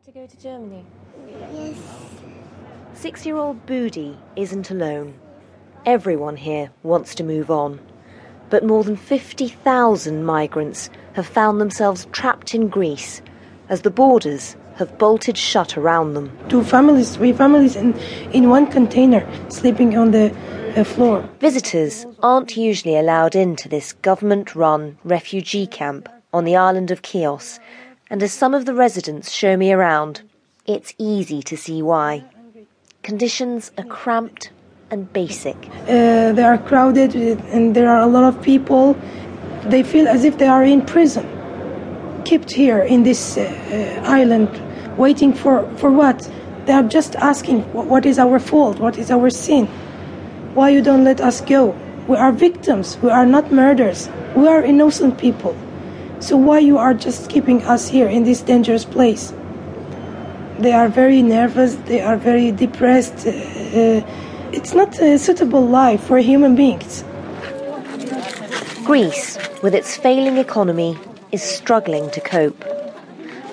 want to go to Germany? Yes. Six year old Budi isn't alone. Everyone here wants to move on. But more than 50,000 migrants have found themselves trapped in Greece as the borders have bolted shut around them. Two families, three families in, in one container, sleeping on the uh, floor. Visitors aren't usually allowed into this government run refugee camp on the island of Chios, and as some of the residents show me around, it's easy to see why. Conditions are cramped and basic. Uh, they are crowded and there are a lot of people. They feel as if they are in prison, kept here in this uh, island, waiting for, for what? They are just asking, what is our fault? What is our sin? Why you don't let us go? We are victims. We are not murderers. We are innocent people. So why you are just keeping us here in this dangerous place? They are very nervous. They are very depressed. Uh, uh it's not a suitable life for human beings. Greece, with its failing economy, is struggling to cope.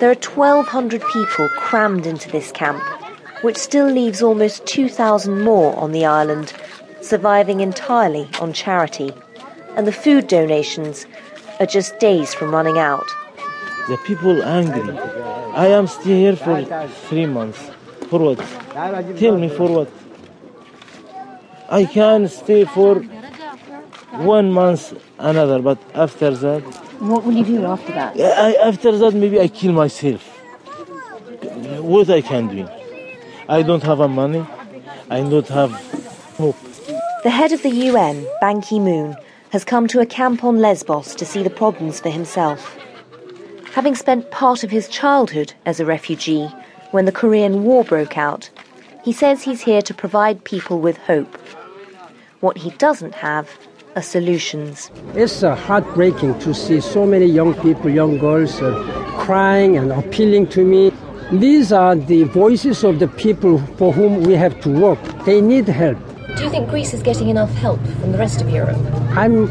There are 1,200 people crammed into this camp, which still leaves almost 2,000 more on the island, surviving entirely on charity. And the food donations are just days from running out. The people angry. I am still here for three months. For what? Tell me for what? I can stay for one month another, but after that. What will you do after that? I, after that, maybe I kill myself. What I can do? I don't have a money. I don't have hope. The head of the UN, Ban Ki moon, has come to a camp on Lesbos to see the problems for himself. Having spent part of his childhood as a refugee when the Korean War broke out, he says he's here to provide people with hope. What he doesn't have are solutions. It's uh, heartbreaking to see so many young people, young girls, uh, crying and appealing to me. These are the voices of the people for whom we have to work. They need help. Do you think Greece is getting enough help from the rest of Europe? I'm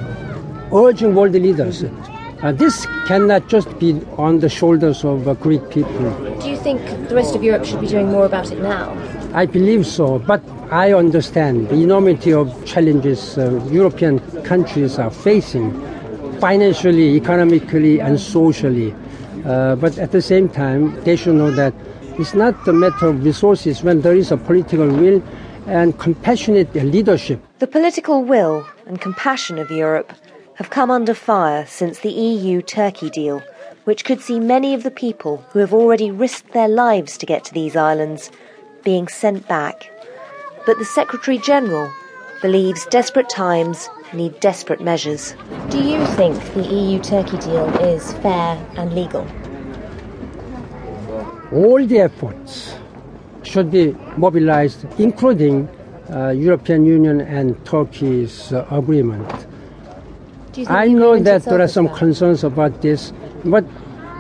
urging world leaders. Uh, this cannot just be on the shoulders of uh, Greek people. Do you think the rest of Europe should be doing more about it now? I believe so, but I understand the enormity of challenges uh, European countries are facing financially, economically, and socially. Uh, but at the same time, they should know that it's not a matter of resources when there is a political will and compassionate leadership. The political will and compassion of Europe have come under fire since the EU Turkey deal, which could see many of the people who have already risked their lives to get to these islands being sent back but the Secretary General believes desperate times need desperate measures. Do you think the EU Turkey deal is fair and legal? All the efforts should be mobilized, including uh, European Union and Turkey's uh, agreement. I know that there are some concerns about this, but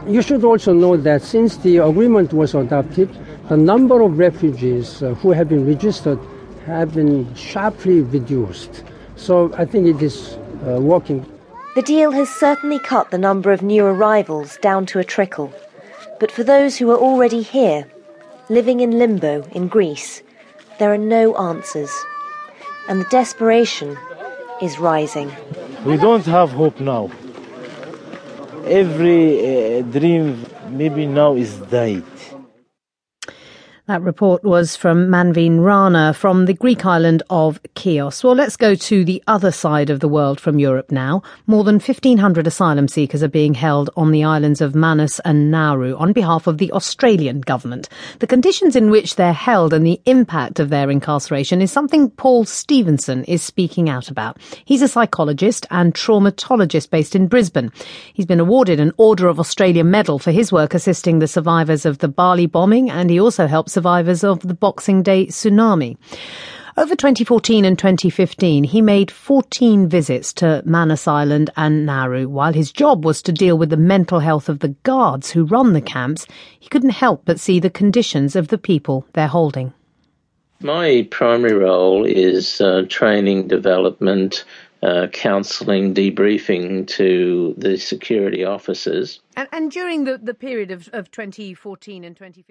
you should also know that since the agreement was adopted, the number of refugees uh, who have been registered have been sharply reduced. So I think it is uh, working. The deal has certainly cut the number of new arrivals down to a trickle. But for those who are already here, living in limbo in Greece, there are no answers. And the desperation is rising. We don't have hope now. Every uh, dream maybe now is died. That report was from Manveen Rana from the Greek island of Chios. Well, let's go to the other side of the world from Europe now. More than 1,500 asylum seekers are being held on the islands of Manus and Nauru on behalf of the Australian government. The conditions in which they're held and the impact of their incarceration is something Paul Stevenson is speaking out about. He's a psychologist and traumatologist based in Brisbane. He's been awarded an Order of Australia medal for his work assisting the survivors of the Bali bombing and he also helps survivors of the Boxing Day tsunami. Over 2014 and 2015, he made 14 visits to Manus Island and Nauru. While his job was to deal with the mental health of the guards who run the camps, he couldn't help but see the conditions of the people they're holding. My primary role is uh, training, development, uh, counselling, debriefing to the security officers. And, and during the, the period of, of 2014 and 2015,